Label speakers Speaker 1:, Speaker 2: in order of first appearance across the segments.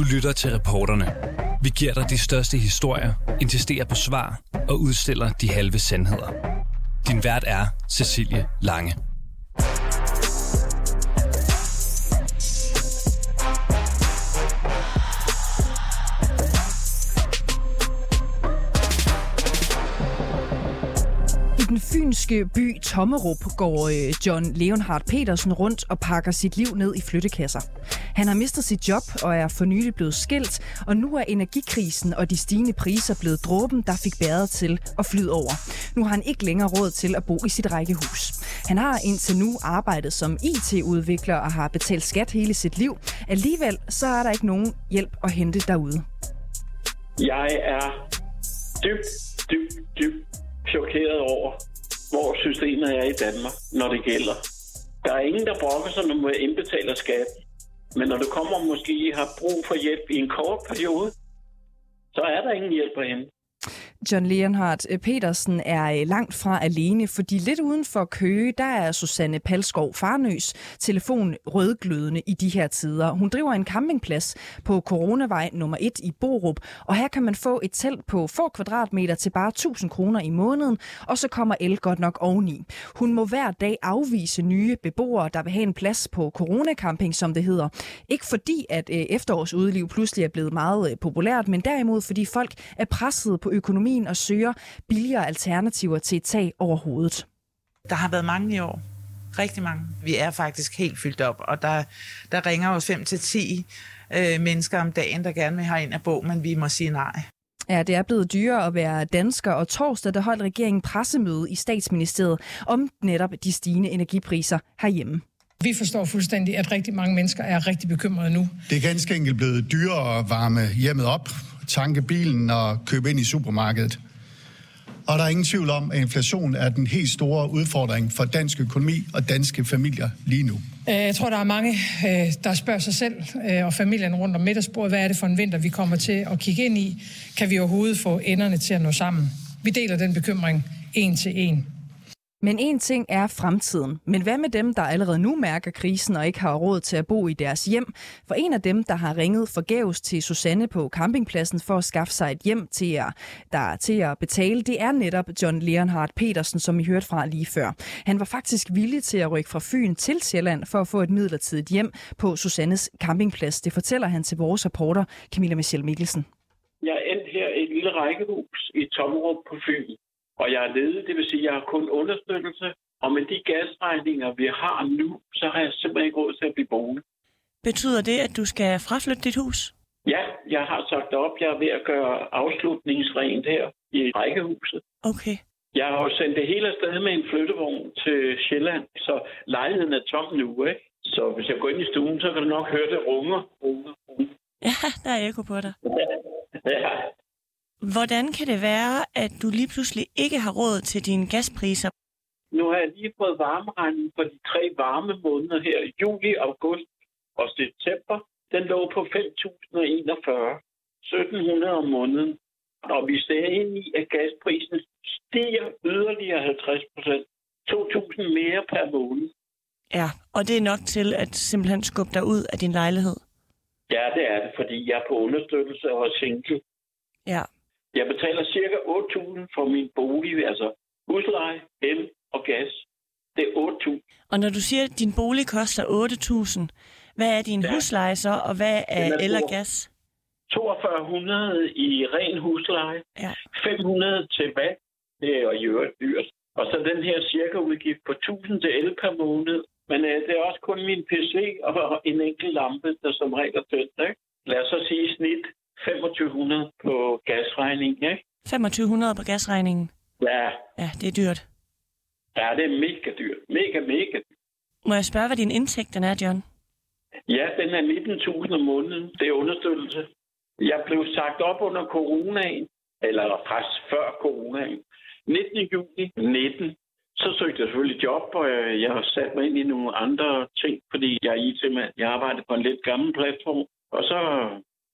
Speaker 1: Du lytter til reporterne. Vi giver dig de største historier, insisterer på svar og udstiller de halve sandheder. Din vært er Cecilie Lange.
Speaker 2: den fynske by Tommerup går øh, John Leonhard Petersen rundt og pakker sit liv ned i flyttekasser. Han har mistet sit job og er for nylig blevet skilt, og nu er energikrisen og de stigende priser blevet dråben, der fik bæret til at flyde over. Nu har han ikke længere råd til at bo i sit rækkehus. Han har indtil nu arbejdet som IT-udvikler og har betalt skat hele sit liv. Alligevel så er der ikke nogen hjælp at hente derude.
Speaker 3: Jeg er dybt, dybt, dybt chokeret over, hvor systemet er i Danmark, når det gælder. Der er ingen, der brokker sig, når man indbetaler skat. Men når du kommer og måske har brug for hjælp i en kort periode, så er der ingen hjælp at hente.
Speaker 2: John Leonhardt øh, Petersen er øh, langt fra alene, fordi lidt uden for Køge, der er Susanne Palskov Farnøs telefon rødglødende i de her tider. Hun driver en campingplads på Coronavej nummer 1 i Borup, og her kan man få et telt på få kvadratmeter til bare 1000 kroner i måneden, og så kommer el godt nok oveni. Hun må hver dag afvise nye beboere, der vil have en plads på Coronacamping, som det hedder. Ikke fordi, at øh, efterårsudliv pludselig er blevet meget populært, men derimod fordi folk er presset på økonomi økonomien og søger billigere alternativer til et tag over hovedet.
Speaker 4: Der har været mange i år. Rigtig mange. Vi er faktisk helt fyldt op, og der, der ringer jo 5 til 10 øh, mennesker om dagen, der gerne vil have ind af bog, men vi må sige nej.
Speaker 2: Ja, det er blevet dyrere at være dansker, og torsdag der holdt regeringen pressemøde i statsministeriet om netop de stigende energipriser herhjemme.
Speaker 5: Vi forstår fuldstændig, at rigtig mange mennesker er rigtig bekymrede nu.
Speaker 6: Det er ganske enkelt blevet dyrere at varme hjemmet op tanke bilen og købe ind i supermarkedet. Og der er ingen tvivl om, at inflation er den helt store udfordring for dansk økonomi og danske familier lige nu.
Speaker 5: Øh, jeg tror, der er mange, øh, der spørger sig selv øh, og familien rundt om middagsbordet, hvad er det for en vinter, vi kommer til at kigge ind i? Kan vi overhovedet få enderne til at nå sammen? Vi deler den bekymring en til en.
Speaker 2: Men en ting er fremtiden. Men hvad med dem, der allerede nu mærker krisen og ikke har råd til at bo i deres hjem? For en af dem, der har ringet forgæves til Susanne på campingpladsen for at skaffe sig et hjem til at, der til at betale, det er netop John Leonhardt Petersen, som I hørte fra lige før. Han var faktisk villig til at rykke fra Fyn til Sjælland for at få et midlertidigt hjem på Susannes campingplads. Det fortæller han til vores reporter Camilla Michelle Mikkelsen.
Speaker 3: Jeg er endt her i et lille rækkehus i Tommerup på Fyn. Og jeg er ledig, det vil sige, at jeg har kun understøttelse. Og med de gasregninger, vi har nu, så har jeg simpelthen ikke råd til at blive boende.
Speaker 7: Betyder det, at du skal fraflytte dit hus?
Speaker 3: Ja, jeg har sagt op. Jeg er ved at gøre afslutningsrent her i rækkehuset.
Speaker 7: Okay.
Speaker 3: Jeg har jo sendt det hele afsted med en flyttevogn til Sjælland, så lejligheden er tom nu, ikke? Så hvis jeg går ind i stuen, så kan du nok høre det runger. runger, runger.
Speaker 7: Ja, der er ekko på dig.
Speaker 3: Ja,
Speaker 7: Hvordan kan det være, at du lige pludselig ikke har råd til dine gaspriser?
Speaker 3: Nu har jeg lige fået varmeregningen for de tre varme måneder her, juli, august og september. Den lå på 5.041, 1.700 om måneden. Og vi ser ind i, at gasprisen stiger yderligere 50 procent. 2.000 mere per måned.
Speaker 7: Ja, og det er nok til at simpelthen skubbe dig ud af din lejlighed.
Speaker 3: Ja, det er det, fordi jeg er på understøttelse og single.
Speaker 7: Ja,
Speaker 3: Jeg betaler cirka 8.000 for min bolig, altså husleje, el og gas. Det er 8.000.
Speaker 7: og når du siger, at din bolig koster 8.000, hvad er din
Speaker 3: Ja.
Speaker 7: husleje så, og hvad er
Speaker 3: er
Speaker 7: el og gas?
Speaker 3: 4200 i ren husleje,
Speaker 7: Ja.
Speaker 3: 500 til vand, det er jo i øvrigt dyrt. Og så den her cirka udgift på 1000 til el per måned. Men øh, det er også kun min PC og en enkelt lampe, der som regel er tændt. Ikke? Lad os så sige snit 2500 på gasregningen. Ikke?
Speaker 7: 2500 på gasregningen.
Speaker 3: Ja,
Speaker 7: Ja, det er dyrt.
Speaker 3: ja, det er mega dyrt. Mega, mega dyrt.
Speaker 7: Må jeg spørge, hvad din indtægt den er, John?
Speaker 3: Ja, den er 19.000 om måneden. Det er understøttelse. Jeg blev sagt op under coronaen, eller faktisk før coronaen. 19. juni 19. Så søgte jeg selvfølgelig job, og jeg har sat mig ind i nogle andre ting, fordi jeg er IT-mand. Jeg arbejder på en lidt gammel platform. Og så,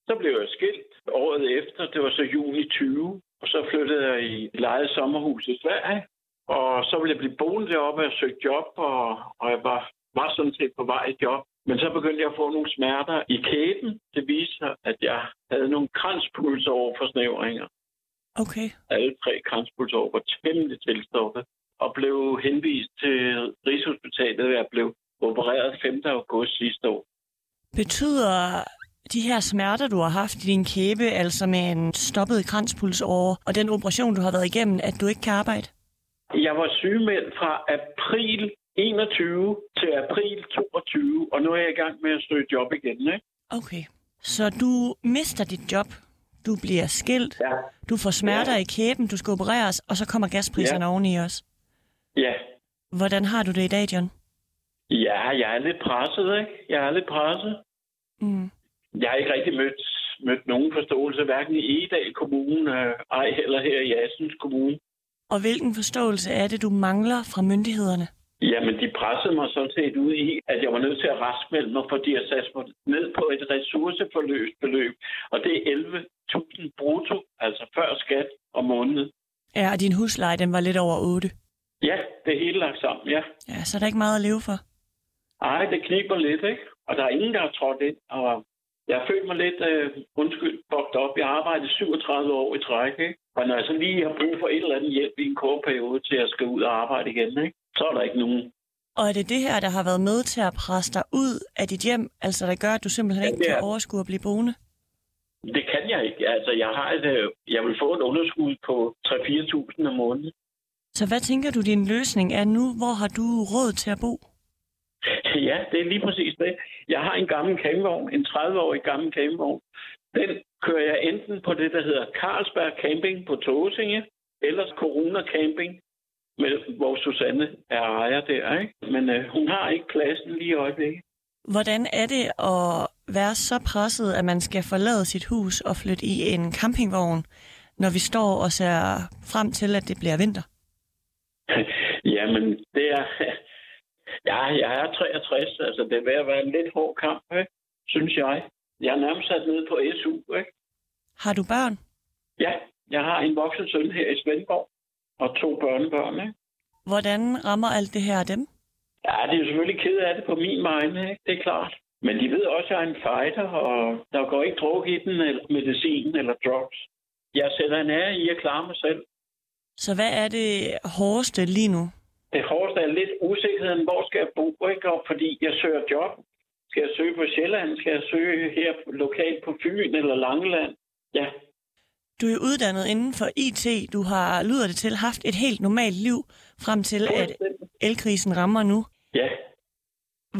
Speaker 3: så blev jeg skilt året efter. Det var så juni 20. Og så flyttede jeg i et lejet sommerhus i Sverige. Og så ville jeg blive boende deroppe og søgte job, og, og jeg var, var sådan set på vej i job. Men så begyndte jeg at få nogle smerter i kæben. Det viste sig, at jeg havde nogle kranspulsoverforsnævringer.
Speaker 7: Okay.
Speaker 3: Alle tre kranspulsover var temmelig tilstoppet og blev henvist til Rigshospitalet, og jeg blev opereret 5. august sidste år.
Speaker 7: Betyder de her smerter, du har haft i din kæbe, altså med en stoppet kranspuls over, og den operation, du har været igennem, at du ikke kan arbejde?
Speaker 3: Jeg var sygemeldt fra april 21 til april 22, og nu er jeg i gang med at søge job igen. Ikke?
Speaker 7: Okay. Så du mister dit job, du bliver skilt,
Speaker 3: Ja.
Speaker 7: du får smerter
Speaker 3: Ja.
Speaker 7: i kæben, du skal opereres, og så kommer gaspriserne
Speaker 3: Ja.
Speaker 7: oveni også.
Speaker 3: Ja.
Speaker 7: Hvordan har du det i dag, John?
Speaker 3: ja, jeg er lidt presset, ikke? Jeg er lidt presset.
Speaker 7: Mm.
Speaker 3: Jeg har ikke rigtig mødt, mødt nogen forståelse, hverken i Egedal Kommune, øh, ej heller her i Assens Kommune.
Speaker 7: Og hvilken forståelse er det, du mangler fra myndighederne?
Speaker 3: Jamen, de pressede mig sådan set ud i, at jeg var nødt til at raskmelde mig, fordi jeg satte mig ned på et ressourceforløst beløb. Og det er 11.000 brutto, altså før skat om måneden.
Speaker 7: Ja, og din husleje, den var lidt over 8.
Speaker 3: Ja, det er hele lagt sammen, ja.
Speaker 7: Ja, så er der ikke meget at leve for.
Speaker 3: Ej, det kniber lidt, ikke? Og der er ingen, der har trådt ind. Og jeg følt mig lidt, øh, undskyld, fucked op. Jeg har arbejdet 37 år i træk, ikke? Og når jeg så lige har brug for et eller andet hjælp i en kort periode til, at skal ud og arbejde igen, ikke? Så er der ikke nogen.
Speaker 7: Og er det det her, der har været med til at presse dig ud af dit hjem, altså der gør, at du simpelthen
Speaker 3: Ja,
Speaker 7: ikke kan
Speaker 3: er-
Speaker 7: overskue at blive boende?
Speaker 3: Det kan jeg ikke. Altså, jeg har et, øh, jeg vil få et underskud på 3-4.000 om måneden.
Speaker 7: Så hvad tænker du, din løsning er nu? Hvor har du råd til at bo?
Speaker 3: Ja, det er lige præcis det. Jeg har en gammel campingvogn, en 30-årig gammel campingvogn. Den kører jeg enten på det, der hedder Carlsberg Camping på Tåsinge, eller Corona Camping, med, hvor Susanne er ejer der. Ikke? Men øh, hun har ikke pladsen lige i øjeblikket.
Speaker 7: Hvordan er det at være så presset, at man skal forlade sit hus og flytte i en campingvogn, når vi står og ser frem til, at det bliver vinter?
Speaker 3: Jamen, det er... Ja, jeg er 63, altså det er ved at være en lidt hård kamp, ikke? synes jeg. Jeg er nærmest sat ned på SU, ikke?
Speaker 7: Har du børn?
Speaker 3: Ja, jeg har en voksen søn her i Svendborg, og to børnebørn, ikke?
Speaker 7: Hvordan rammer alt det her dem?
Speaker 3: Ja, det er jo selvfølgelig ked af det på min vegne, ikke? Det er klart. Men de ved også, at jeg er en fighter, og der går ikke druk i den, eller medicin, eller drugs. Jeg sætter en ære i at klare mig selv.
Speaker 7: Så hvad er det hårdeste lige nu?
Speaker 3: Det hårdeste er lidt usikkerheden, hvor skal jeg bo, ikke? Og fordi jeg søger job. Skal jeg søge på Sjælland? Skal jeg søge her lokalt på Fyn eller Langeland? Ja,
Speaker 7: Du er uddannet inden for IT. Du har, lyder det til, haft et helt normalt liv frem til, at elkrisen rammer nu.
Speaker 3: ja.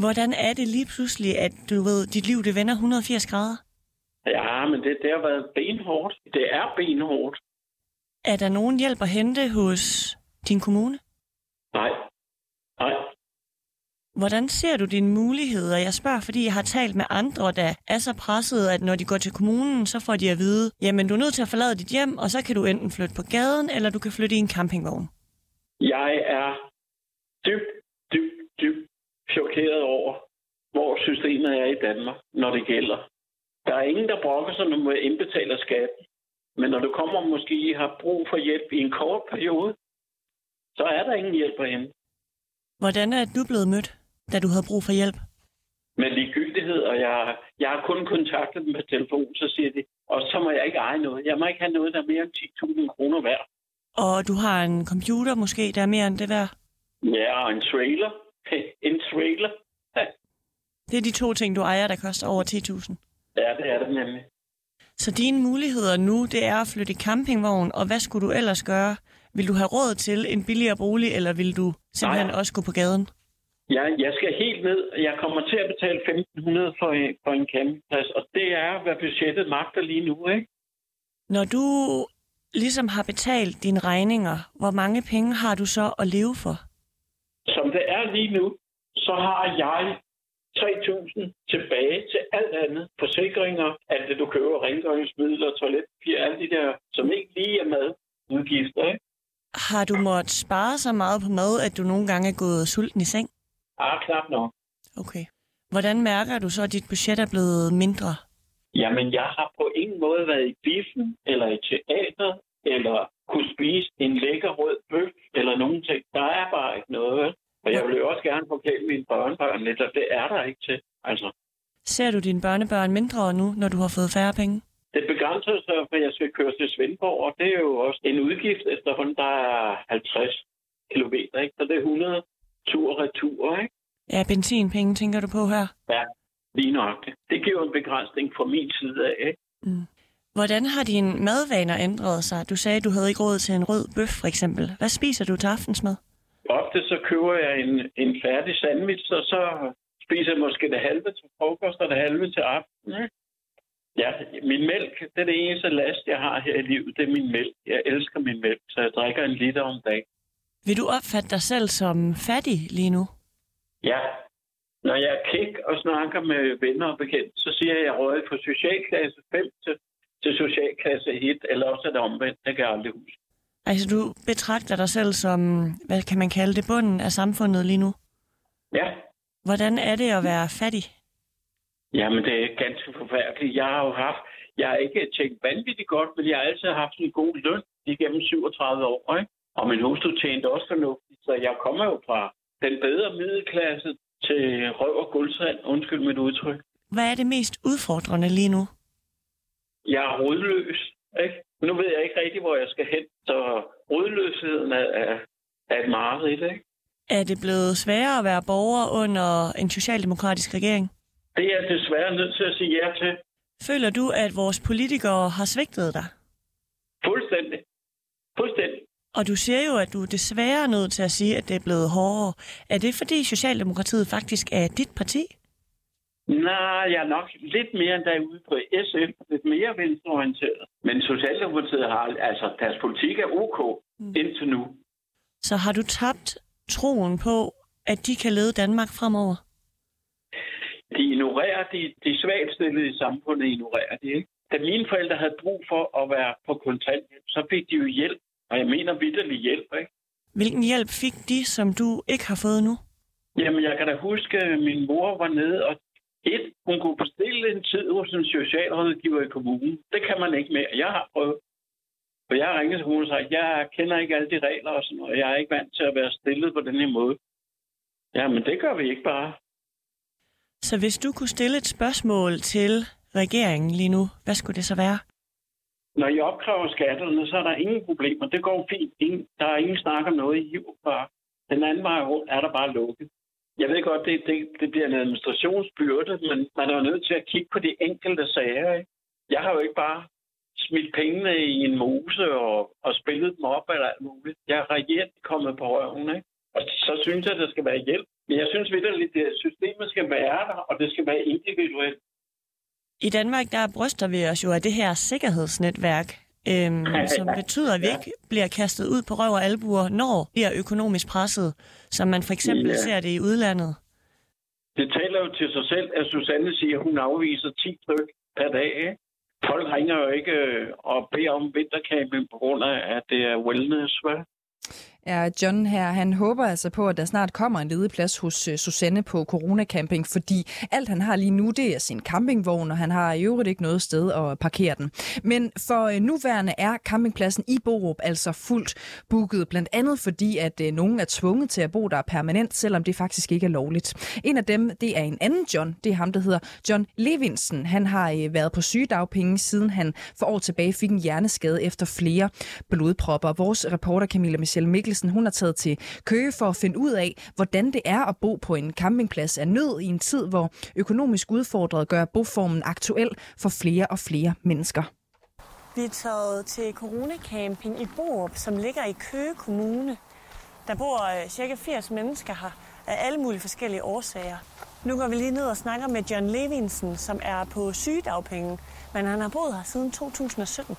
Speaker 7: Hvordan er det lige pludselig, at du ved, dit liv det vender 180 grader?
Speaker 3: Ja, men det, det har været benhårdt. Det er benhårdt.
Speaker 7: Er der nogen hjælp at hente hos din kommune?
Speaker 3: Nej. Nej.
Speaker 7: Hvordan ser du dine muligheder? Jeg spørger, fordi jeg har talt med andre, der er så presset, at når de går til kommunen, så får de at vide, jamen du er nødt til at forlade dit hjem, og så kan du enten flytte på gaden, eller du kan flytte i en campingvogn.
Speaker 3: Jeg er dybt, dybt, dybt chokeret over, hvor systemet er i Danmark, når det gælder. Der er ingen, der brokker sig, når man indbetaler skat. Men når du kommer og måske har brug for hjælp i en kort periode, så er der ingen hjælp at hente.
Speaker 7: Hvordan er du blevet mødt, da du havde brug for hjælp?
Speaker 3: Med ligegyldighed, og jeg, jeg har kun kontaktet dem på telefon, så siger de, og så må jeg ikke eje noget. Jeg må ikke have noget, der er mere end 10.000 kroner værd.
Speaker 7: Og du har en computer måske, der er mere end det værd?
Speaker 3: Ja, og en trailer. en trailer.
Speaker 7: Det er de to ting, du ejer, der koster over 10.000.
Speaker 3: Ja, det er det nemlig.
Speaker 7: Så dine muligheder nu, det er at flytte i campingvogn, og hvad skulle du ellers gøre? Vil du have råd til en billigere bolig, eller vil du simpelthen
Speaker 3: Nej.
Speaker 7: også gå på gaden?
Speaker 3: Ja, jeg skal helt ned. Jeg kommer til at betale 1.500 for, en- for en campingplads, og det er, hvad budgettet magter lige nu, ikke?
Speaker 7: Når du ligesom har betalt dine regninger, hvor mange penge har du så at leve for?
Speaker 3: Som det er lige nu, så har jeg 3.000 tilbage til alt andet. Forsikringer, alt det du køber, rengøringsmidler, toiletpapir, alle de der, som ikke lige er madudgifter, ikke?
Speaker 7: Har du måttet spare så meget på mad, at du nogle gange er gået sulten i seng?
Speaker 3: Ah, knap nok.
Speaker 7: Okay. Hvordan mærker du så, at dit budget er blevet mindre?
Speaker 3: Jamen, jeg har på ingen måde været i biffen, eller i teater, eller kunne spise en lækker rød bøf, eller nogen ting. Der er bare ikke noget. Og jeg vil jo også gerne forkæle mine børnebørn lidt, og det er der ikke til. Altså,
Speaker 7: Ser du dine børnebørn mindre nu, når du har fået færre penge?
Speaker 3: Det begrænser sig, for jeg skal køre til Svendborg, og det er jo også en udgift efterhånden, der er 50 kilometer, ikke? Så det er 100 tur og retur, ikke?
Speaker 7: Ja, benzinpenge tænker du på her.
Speaker 3: Ja, lige nok. Det giver en begrænsning fra min side af, ikke?
Speaker 7: Hvordan har dine madvaner ændret sig? Du sagde, du havde ikke råd til en rød bøf, for eksempel. Hvad spiser du til aftensmad?
Speaker 3: Ofte så køber jeg en, en færdig sandwich, og så spiser jeg måske det halve til frokost og det halve til aften. Ikke? Ja, min mælk, det er det eneste last, jeg har her i livet, det er min mælk. Jeg elsker min mælk, så jeg drikker en liter om dagen.
Speaker 7: Vil du opfatte dig selv som fattig lige nu?
Speaker 3: Ja, når jeg er kæk og snakker med venner og bekendte, så siger jeg, at jeg røg fra socialklasse 5 til, til socialklasse 1, eller også er det omvendt, det kan jeg aldrig huske.
Speaker 7: Altså, du betragter dig selv som, hvad kan man kalde det, bunden af samfundet lige nu.
Speaker 3: Ja,
Speaker 7: Hvordan er det at være fattig?
Speaker 3: Jamen, det er ganske forfærdeligt. Jeg har jo haft, jeg har ikke tænkt vanvittigt godt, men jeg har altid haft en god løn igennem 37 år, ikke? Og min hustru tjente også fornuftigt, så jeg kommer jo fra den bedre middelklasse til røv og guldsand, undskyld mit udtryk.
Speaker 7: Hvad er det mest udfordrende lige nu?
Speaker 3: Jeg er rodløs, ikke? Nu ved jeg ikke rigtig, hvor jeg skal hen, så rodløsheden er, er, er et mareridt, ikke?
Speaker 7: Er det blevet sværere at være borger under en socialdemokratisk regering?
Speaker 3: Det er jeg desværre nødt til at sige ja til.
Speaker 7: Føler du, at vores politikere har svigtet dig?
Speaker 3: Fuldstændig. Fuldstændig.
Speaker 7: Og du siger jo, at du desværre er nødt til at sige, at det er blevet hårdere. Er det fordi Socialdemokratiet faktisk er dit parti?
Speaker 3: Nej, jeg er nok lidt mere end derude på SF, lidt mere venstreorienteret. Men Socialdemokratiet har, altså deres politik er ok mm. indtil nu.
Speaker 7: Så har du tabt troen på, at de kan lede Danmark fremover?
Speaker 3: De ignorerer de, de svagt stillede i samfundet, ignorerer de, ikke? Da mine forældre havde brug for at være på kontanthjælp, så fik de jo hjælp. Og jeg mener vidderlig hjælp, ikke?
Speaker 7: Hvilken hjælp fik de, som du ikke har fået nu?
Speaker 3: Jamen, jeg kan da huske, at min mor var nede, og et, hun kunne bestille en tid hos en socialrådgiver i kommunen. Det kan man ikke mere. Jeg har prøvet. Og jeg har ringet til kommunen og sagt, jeg kender ikke alle de regler og sådan noget. Jeg er ikke vant til at være stillet på den her måde. Jamen, det gør vi ikke bare.
Speaker 7: Så hvis du kunne stille et spørgsmål til regeringen lige nu, hvad skulle det så være?
Speaker 3: Når I opkræver skatterne, så er der ingen problemer. Det går fint. Ingen, der er ingen snak om noget i hiv. Bare. Den anden vej rundt er der bare lukket. Jeg ved godt, det, det, det bliver en administrationsbyrde, men man er jo nødt til at kigge på de enkelte sager. Ikke? Jeg har jo ikke bare smidt pengene i en mose og, og spillet dem op eller alt muligt. Jeg er reelt kommet på røven, ikke? Og så synes jeg, at der skal være hjælp. Men jeg synes vidderligt, at systemet skal være der, og det skal være individuelt.
Speaker 7: I Danmark, der bryster vi os jo af det her sikkerhedsnetværk, øhm, som betyder, at vi ikke bliver kastet ud på røv og albuer, når vi er økonomisk presset, som man for eksempel
Speaker 3: Ja.
Speaker 7: ser det i udlandet.
Speaker 3: Det taler jo til sig selv, at Susanne siger, at hun afviser 10 styk per dag. Ikke? Folk ringer jo ikke øh, og beder om vintercamping på grund af, at det er wellness, hvad?
Speaker 2: Ja, John her, han håber altså på, at der snart kommer en ledig plads hos øh, Susanne på Corona Camping, fordi alt han har lige nu, det er sin campingvogn, og han har i øvrigt ikke noget sted at parkere den. Men for øh, nuværende er campingpladsen i Borup altså fuldt booket, blandt andet fordi, at øh, nogen er tvunget til at bo der permanent, selvom det faktisk ikke er lovligt. En af dem, det er en anden John, det er ham, der hedder John Levinsen. Han har øh, været på sygedagpenge, siden han for år tilbage fik en hjerneskade efter flere blodpropper. Vores reporter Camilla Michelle Mikkelsen, hun har taget til Køge for at finde ud af, hvordan det er at bo på en campingplads af nød i en tid, hvor økonomisk udfordret gør boformen aktuel for flere og flere mennesker.
Speaker 7: Vi er taget til Corona Camping i Borup, som ligger i Køge Kommune. Der bor øh, cirka 80 mennesker her af alle mulige forskellige årsager. Nu går vi lige ned og snakker med John Levinsen, som er på sygedagpenge, men han har boet her siden 2017.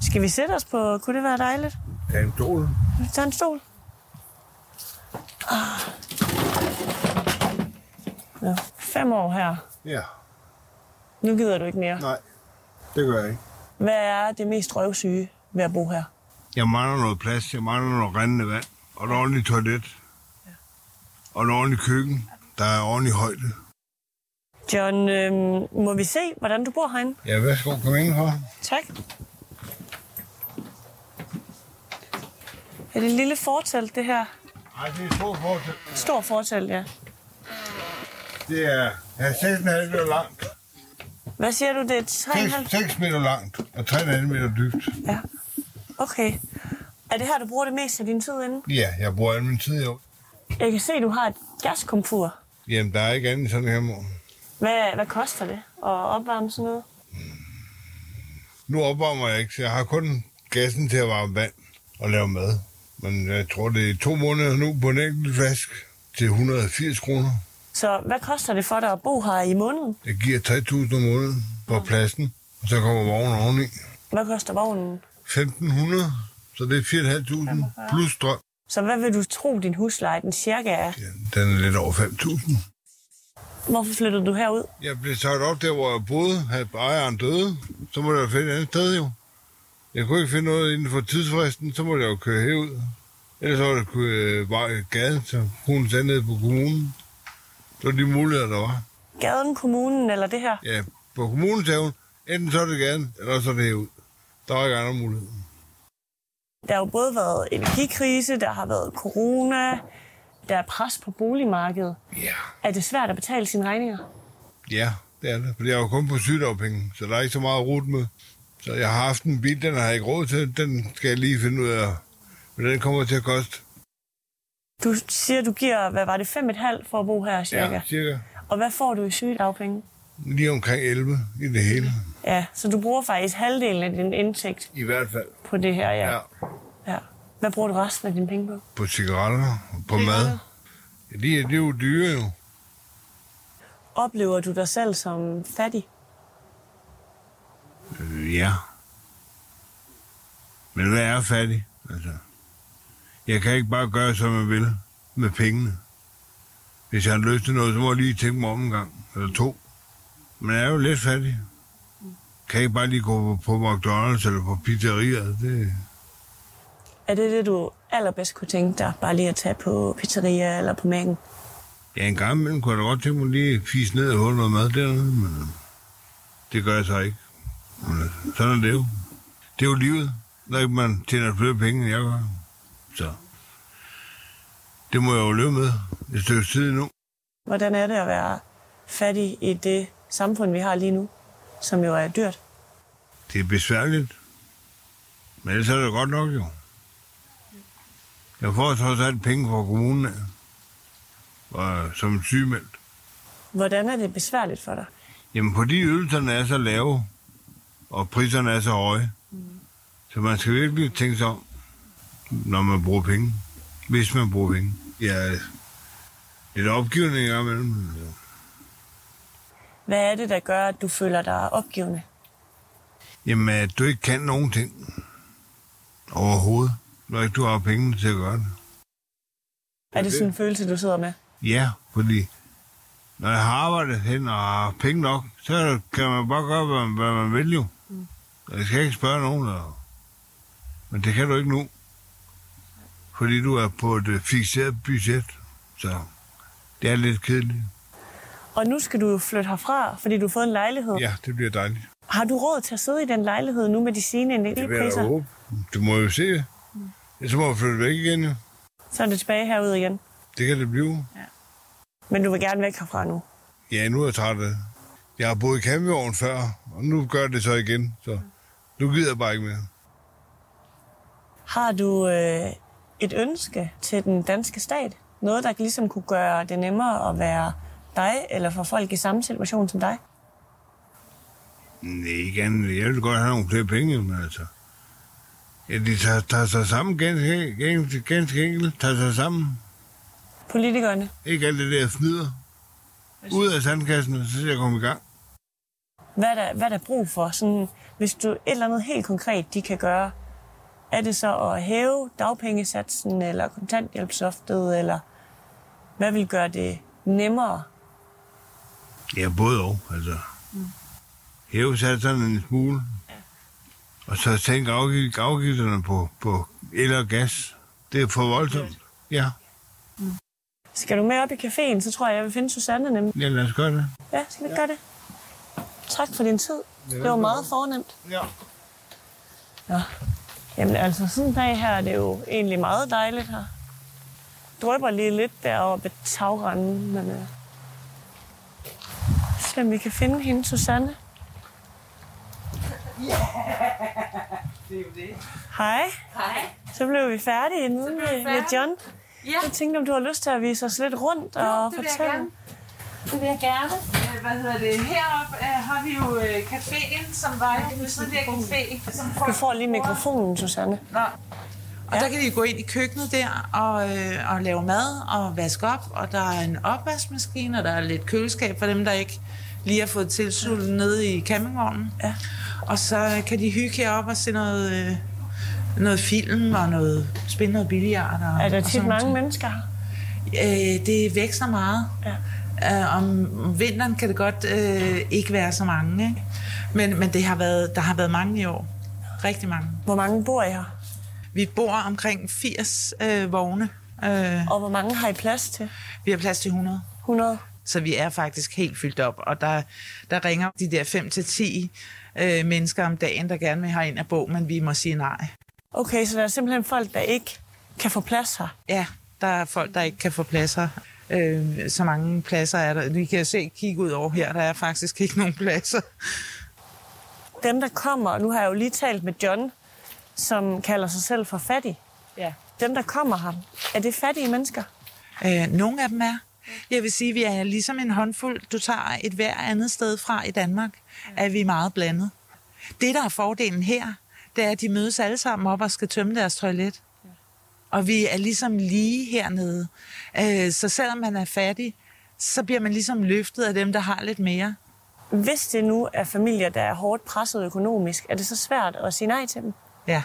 Speaker 7: Skal vi sætte os på? Kunne det være dejligt?
Speaker 8: Ja, en stol.
Speaker 7: Tag en stol. Ah. Ja, fem år her.
Speaker 8: Ja,
Speaker 7: Nu gider du ikke mere.
Speaker 8: nej, det gør jeg ikke.
Speaker 7: Hvad er det mest røvsyge ved at bo her?
Speaker 8: Jeg mangler noget plads, jeg mangler noget rendende vand, og et ordentligt toilet, og et ordentligt køkken, der er ordentlig højde.
Speaker 7: John, øh, må vi se, hvordan du bor herinde?
Speaker 8: Ja, værsgo, kom ind her.
Speaker 7: Tak. Er det et lille fortelt, det her?
Speaker 8: Nej, det er et stort fortelt.
Speaker 7: Stor fortelt, ja.
Speaker 8: Det er er 6,5 meter langt,
Speaker 7: Hvad siger du, det er 3,5?
Speaker 8: 6, 6 meter langt og 3,5 meter dybt.
Speaker 7: Ja. Okay. Er det her, du bruger det mest af din tid inde?
Speaker 8: Ja, jeg bruger al min tid jo.
Speaker 7: Jeg kan se, du har et gaskomfur.
Speaker 8: Jamen, der er ikke andet sådan her morgen.
Speaker 7: Hvad, hvad koster det at opvarme sådan noget?
Speaker 8: Nu opvarmer jeg ikke, så jeg har kun gassen til at varme vand og lave mad. Men jeg tror, det er to måneder nu på en enkelt flask til 180 kroner.
Speaker 7: Så hvad koster det for dig at bo her i måneden?
Speaker 8: Det giver 3.000 om måneden på pladsen, og så kommer vognen oveni.
Speaker 7: Hvad koster vognen?
Speaker 8: 1.500, så det er 4.500 plus strøm.
Speaker 7: Så hvad vil du tro, din husleje den cirka er?
Speaker 8: Ja, den er lidt over 5.000.
Speaker 7: Hvorfor flyttede du herud?
Speaker 8: Jeg blev taget op der, hvor jeg boede, havde ejeren døde. Så måtte jeg finde et andet sted jo. Jeg kunne ikke finde noget inden for tidsfristen, så måtte jeg jo køre herud. Ellers så var det køre bare gaden, så hun ned på kommunen. Var de muligheder, der var.
Speaker 7: Gaden, kommunen eller det her?
Speaker 8: Ja, på kommunen sagde hun, enten så er det gaden, eller så er det herud. Der var ikke andre muligheder.
Speaker 7: Der har jo både været energikrise, der har været corona, der er pres på boligmarkedet.
Speaker 8: Ja.
Speaker 7: Er det svært at betale sine regninger?
Speaker 8: Ja, det er det. For jeg er jo kun på sygedagpenge, så der er ikke så meget at rute med. Så jeg har haft en bil, den har jeg ikke råd til. Den skal jeg lige finde ud af, hvad den kommer til at koste.
Speaker 7: Du siger, du giver, hvad var det, 5,5 for at bo her cirka?
Speaker 8: Ja, cirka.
Speaker 7: Og hvad får du i sygedagpenge?
Speaker 8: Lige omkring 11 i det hele.
Speaker 7: Ja, så du bruger faktisk halvdelen af din indtægt
Speaker 8: I hvert fald.
Speaker 7: på det her, ja.
Speaker 8: Ja.
Speaker 7: ja. Hvad bruger du resten af dine penge på?
Speaker 8: På cigaretter, på mad. Ja, de, er- de er jo dyre jo.
Speaker 7: Oplever du dig selv som fattig?
Speaker 8: Øh, ja. Men hvad er fattig? Altså, jeg kan ikke bare gøre, som jeg vil med pengene. Hvis jeg har lyst til noget, så må jeg lige tænke mig om en gang, eller to. Men jeg er jo lidt fattig. Kan ikke bare lige gå på, på McDonald's eller på pizzerier. Det,
Speaker 7: Er det det, du allerbedst kunne tænke dig? Bare lige at tage på pizzeria eller på mækken?
Speaker 8: ja, en gang imellem kunne jeg da godt tænke mig lige at fise ned og holde noget mad dernede, men det gør jeg så ikke. Sådan er det jo. Det er jo livet, når ikke man tjener flere penge, end jeg gør. Så det må jeg jo leve med et stykke tid nu.
Speaker 7: Hvordan er det at være fattig i det samfund, vi har lige nu, som jo er dyrt?
Speaker 8: Det er besværligt. Men ellers er det godt nok jo. Jeg får trods alt penge fra kommunen af, og som sygemeldt.
Speaker 7: Hvordan er det besværligt for dig?
Speaker 8: Jamen, fordi ydelserne er så lave, og priserne er så høje, så man skal virkelig tænke sig om, når man bruger penge. Hvis man bruger penge. Ja, lidt opgivende en gang imellem.
Speaker 7: Hvad er det, der gør, at du føler dig opgivende?
Speaker 8: Jamen, at du ikke kan nogen ting overhovedet, når ikke du har penge til at gøre det.
Speaker 7: Er det sådan en følelse, du sidder med?
Speaker 8: Ja, fordi når jeg har arbejdet hen og har penge nok, så kan man bare gøre, hvad man, hvad man vil jo. Jeg skal ikke spørge nogen. Der. Men det kan du ikke nu. Fordi du er på et øh, fixeret budget. Så det er lidt kedeligt.
Speaker 7: Og nu skal du flytte herfra, fordi du har fået en lejlighed.
Speaker 8: Ja, det bliver dejligt.
Speaker 7: Har du råd til at sidde i den lejlighed nu med de sine
Speaker 8: Det
Speaker 7: energipriser?
Speaker 8: håbe. Du må jo se. Så må jeg flytte væk igen jo.
Speaker 7: Så er det tilbage herude igen.
Speaker 8: Det kan det blive.
Speaker 7: Men du vil gerne væk herfra nu.
Speaker 8: Ja, nu er jeg træt af det. Jeg har boet i campingvogn før, og nu gør det så igen. Så nu gider jeg bare ikke mere.
Speaker 7: Har du øh, et ønske til den danske stat? Noget, der ligesom kunne gøre det nemmere at være dig, eller for folk i samme situation som dig?
Speaker 8: Nej, ikke andet. Jeg vil godt have nogle flere penge, men altså... Ja, de tager, tager sig sammen ganske, ganske, ganske enkelt. Tager sig sammen.
Speaker 7: Politikerne?
Speaker 8: Ikke alt det der fnider. Ud af sandkassen, så skal jeg komme i gang.
Speaker 7: Hvad er der, hvad er der brug for? Sådan, hvis du et eller andet helt konkret, de kan gøre, er det så at hæve dagpengesatsen, eller kontanthjælpsoftet, eller hvad vil gøre det nemmere?
Speaker 8: Ja, både og, altså. Hæve satserne en smule. Og så tænke afgift, afgifterne på, på el og gas. Det er for voldsomt. Ja,
Speaker 7: Skal du med op i caféen, så tror jeg, jeg vil finde Susanne nemlig.
Speaker 8: ja lad os gøre det.
Speaker 7: Ja, skal vi ikke gøre det? Tak for din tid. Det var meget fornemt.
Speaker 8: Ja.
Speaker 7: Ja. Jamen altså, sådan en dag her er det jo egentlig meget dejligt her. drøber lige lidt deroppe ved tagranden, men... Øh, se om vi kan finde hende, Susanne.
Speaker 4: Det er jo det.
Speaker 7: Hej.
Speaker 9: Hej.
Speaker 7: Så blev vi færdige nu med, med
Speaker 9: færdige.
Speaker 7: John.
Speaker 9: Ja.
Speaker 7: Jeg tænkte, om du har lyst til at vise os lidt rundt og
Speaker 9: det vil jeg
Speaker 7: fortælle.
Speaker 9: gerne. Det vil jeg gerne.
Speaker 4: Øh, Hvad hedder det? Heroppe øh, har vi jo øh, caféen, som var jo tidligere café. Som
Speaker 7: Du
Speaker 4: folk
Speaker 7: får lige mikrofonen, Susanne.
Speaker 4: Nå. Og der kan de gå ind i køkkenet der og, øh, og lave mad og vaske op. Og der er en opvaskemaskine, og der er lidt køleskab for dem, der ikke lige har fået tilsult nede i campingvognen.
Speaker 7: Ja.
Speaker 4: Og så kan de hygge heroppe og se noget, øh, noget film og noget, spille noget billiard. Og,
Speaker 7: Er der tit mange
Speaker 4: noget.
Speaker 7: mennesker?
Speaker 4: Øh, det veksler meget.
Speaker 7: Ja.
Speaker 4: Uh, om vinteren kan det godt øh, ikke være så mange, ikke? Men, men det har været, der har været mange i år. Rigtig mange.
Speaker 7: Hvor mange bor I her?
Speaker 4: Vi bor omkring 80 øh, vogne. Øh,
Speaker 7: Og hvor mange har I plads til?
Speaker 4: vi har plads til 100.
Speaker 7: 100?
Speaker 4: Så vi er faktisk helt fyldt op. Og der, der ringer de der 5-10 øh, mennesker om dagen, der gerne vil have ind af bog, men vi må sige nej.
Speaker 7: Okay, så der er simpelthen folk, der ikke kan få plads her.
Speaker 4: Ja, der er folk, der ikke kan få pladser. Øh, så mange pladser er der. Vi kan se, kigge ud over her, der er faktisk ikke nogen pladser.
Speaker 7: Dem, der kommer, og nu har jeg jo lige talt med John, som kalder sig selv for fattig.
Speaker 4: Ja.
Speaker 7: Dem, der kommer her, er det fattige mennesker?
Speaker 4: Øh, nogle af dem er. Jeg vil sige, at vi er ligesom en håndfuld, du tager et hver andet sted fra i Danmark, er vi meget blandet. Det, der er fordelen her, det er, at de mødes alle sammen op og skal tømme deres toilet. Og vi er ligesom lige hernede. Øh, så selvom man er fattig, så bliver man ligesom løftet af dem, der har lidt mere.
Speaker 7: Hvis det nu er familier, der er hårdt presset økonomisk, er det så svært at sige nej til dem?
Speaker 4: Ja.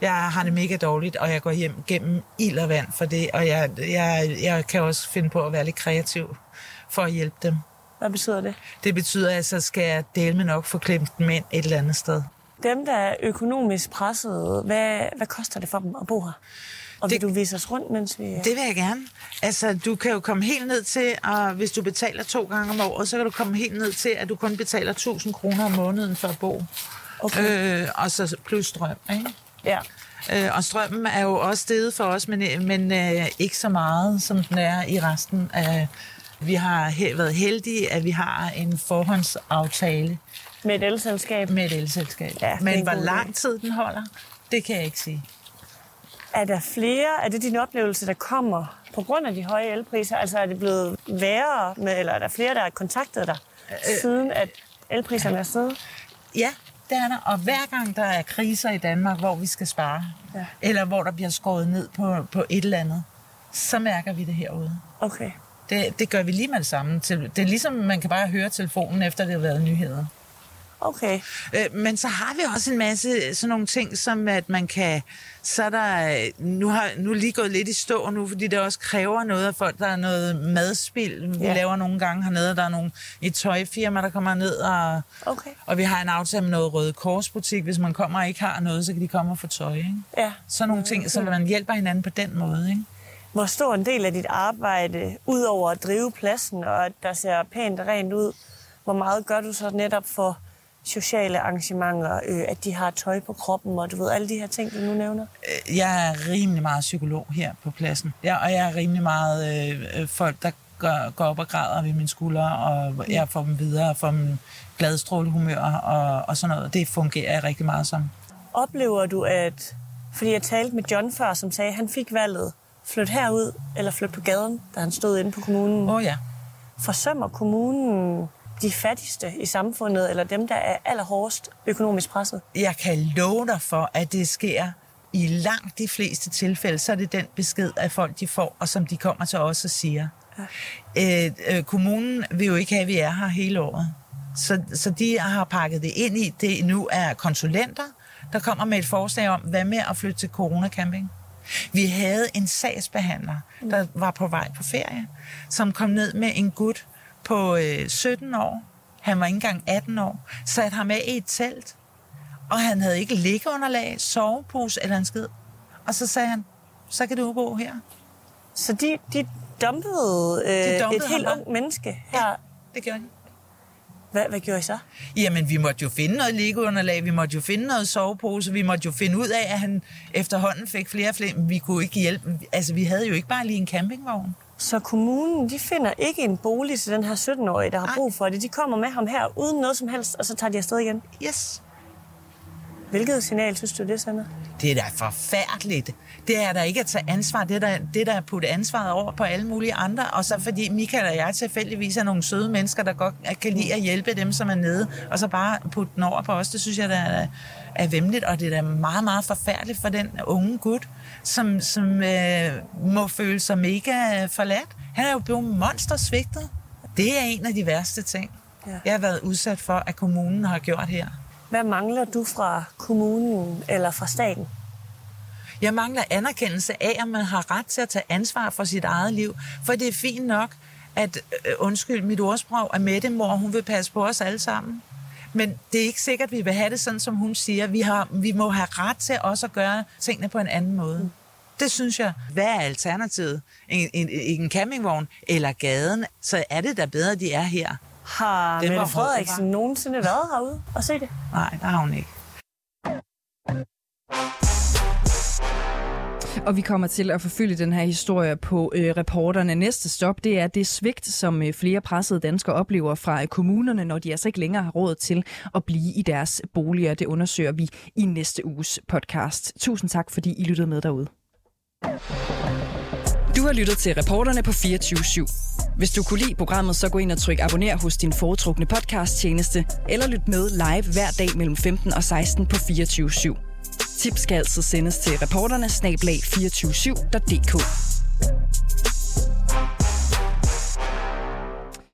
Speaker 4: Jeg har det mega dårligt, og jeg går hjem gennem ild og vand for det, og jeg, jeg, jeg kan også finde på at være lidt kreativ for at hjælpe dem.
Speaker 7: Hvad betyder det?
Speaker 4: Det betyder, at så skal jeg dele med nok få klemt dem ind et eller andet sted.
Speaker 7: Dem, der er økonomisk presset, hvad, hvad koster det for dem at bo her? Og vil
Speaker 4: Det-
Speaker 7: du vise os rundt, mens vi...
Speaker 4: Det vil jeg gerne. Altså, du kan jo komme helt ned til, og hvis du betaler to gange om året, så kan du komme helt ned til, at du kun betaler 1000 kroner om måneden for at bo.
Speaker 7: Okay.
Speaker 4: Øh, og så plus strøm, ikke?
Speaker 7: Ja.
Speaker 4: Øh, og strømmen er jo også steget for os, men, men øh, ikke så meget, som den er i resten af... Vi har he- været heldige, at vi har en forhåndsaftale
Speaker 7: Med et elselskab.
Speaker 4: med et elselskab.
Speaker 7: Ja,
Speaker 4: men hvor lang tid den holder, det kan jeg ikke sige.
Speaker 7: Er der flere, er det din oplevelse, der kommer på grund af de høje elpriser? Altså er det blevet værre, med, eller er der flere, der har kontaktet dig,
Speaker 4: Øh,
Speaker 7: siden at elpriserne er steget?
Speaker 4: Ja, det er der. Og hver gang der er kriser i Danmark, hvor vi skal spare,
Speaker 7: Ja.
Speaker 4: eller hvor der bliver skåret ned på, på et eller andet, så mærker vi det herude.
Speaker 7: Okay.
Speaker 4: Det, det gør vi lige med det samme. Til- Det er ligesom, man kan bare høre telefonen, efter det har været nyheder.
Speaker 7: Okay.
Speaker 4: Øh, Men så har vi også en masse sådan nogle ting, som at man kan... Så er der... Nu har nu er lige gået lidt i stå nu, fordi det også kræver noget af folk. Der er noget madspil, vi
Speaker 7: ja.
Speaker 4: laver nogle gange hernede. Der er nogle, et tøjfirma, der kommer ned, og,
Speaker 7: Okay.
Speaker 4: og vi har en aftale med noget Røde Korsbutik. Hvis man kommer og ikke har noget, så kan de komme og få tøj. Ikke?
Speaker 7: Ja.
Speaker 4: Sådan nogle ting, så man hjælper hinanden på den måde. Ikke?
Speaker 7: Hvor stor en del af dit arbejde, udover at drive pladsen, og at der ser pænt og rent ud, hvor meget gør du så netop for sociale arrangementer, øh, at de har tøj på kroppen, og du ved, alle de her ting, du nu nævner?
Speaker 4: Øh, Jeg er rimelig meget psykolog her på pladsen. Ja, og jeg er rimelig meget øh, øh, folk, der går, går op og græder ved mine skuldre, og jeg får dem videre, får dem gladstrålehumør og, og sådan noget. Det fungerer jeg rigtig meget som.
Speaker 7: Oplever du, at... Fordi jeg talte med John før, som sagde, at han fik valget flyt herud eller flyt på gaden, da han stod inde på kommunen.
Speaker 4: Åh oh, ja.
Speaker 7: Forsømmer kommunen de fattigste i samfundet, eller dem, der er allerhårdest økonomisk presset?
Speaker 4: Jeg kan love dig for, at det sker i langt de fleste tilfælde, så er det den besked, at folk de får, og som de kommer til os og siger. Ja. Øh, øh, kommunen vil jo ikke have, at vi er her hele året. Så, så de har pakket det ind i, det nu er konsulenter, der kommer med et forslag om, hvad med at flytte til coronacamping. Vi havde en sagsbehandler, der var på vej på ferie, som kom ned med en gut på øh, 17 år. Han var ikke engang 18 år. Satte ham af i et telt. Og han havde ikke liggeunderlag, sovepose eller en skid. Og så sagde han, så kan du bo her.
Speaker 7: Så de, de dumpede, øh,
Speaker 4: De dumpede
Speaker 7: et helt
Speaker 4: ham
Speaker 7: ung menneske her.
Speaker 4: Det gjorde de.
Speaker 7: Hvad, hvad gjorde I så?
Speaker 4: Jamen, vi måtte jo finde noget liggeunderlag, vi måtte jo finde noget sovepose, vi måtte jo finde ud af, at han efterhånden fik flere og flere. Men vi kunne ikke hjælpe. Altså, vi havde jo ikke bare lige en campingvogn.
Speaker 7: Så kommunen, de finder ikke en bolig til den her 17-årige, der har brug for det. De kommer med ham her uden noget som helst, og så tager de afsted igen.
Speaker 4: Yes.
Speaker 7: Hvilket signal synes du, det sender?
Speaker 4: Det er da forfærdeligt. Det er der ikke at tage ansvar. Det er der, det er der at putte ansvaret over på alle mulige andre. Og så fordi Michael og jeg tilfældigvis er nogle søde mennesker, der godt kan lide at hjælpe dem, som er nede, og så bare putte den over på os, det synes jeg, der er, er vemmeligt. Og det er da meget, meget forfærdeligt for den unge gut, som, som øh, må føle sig mega forladt. Han er jo blevet monstersvigtet. Det er en af de værste ting, ja. jeg har været udsat for, at kommunen har gjort her.
Speaker 7: Hvad mangler du fra kommunen eller fra staten?
Speaker 4: Jeg mangler anerkendelse af, at man har ret til at tage ansvar for sit eget liv. For det er fint nok, at, øh, undskyld mit ordsprog, at Mette mor, hun vil passe på os alle sammen. Men det er ikke sikkert, at vi vil have det sådan, som hun siger. Vi, har, vi må have ret til også at gøre tingene på en anden måde. Mm. Det synes jeg. Hvad er alternativet? En, en, en campingvogn eller gaden? Så er det da bedre, at de er her.
Speaker 7: Har
Speaker 4: Den
Speaker 7: Mette Frederiksen nogensinde været herude og se det?
Speaker 4: Nej, der har hun ikke.
Speaker 2: Og vi kommer til at forfølge den her historie på øh, reporterne. Næste stop, det er det svigt, som øh, flere pressede danskere oplever fra øh, kommunerne, når de altså ikke længere har råd til at blive i deres boliger. Det undersøger vi i næste uges podcast. Tusind tak, fordi I lyttede med derude.
Speaker 10: Du har lyttet til reporterne på 24 /7. Hvis du kunne lide programmet, så gå ind og tryk abonner hos din foretrukne podcasttjeneste, eller lyt med live hver dag mellem 15 og 16 på 24 /7. Tips skal altså sendes til reporterne snablag 247.dk.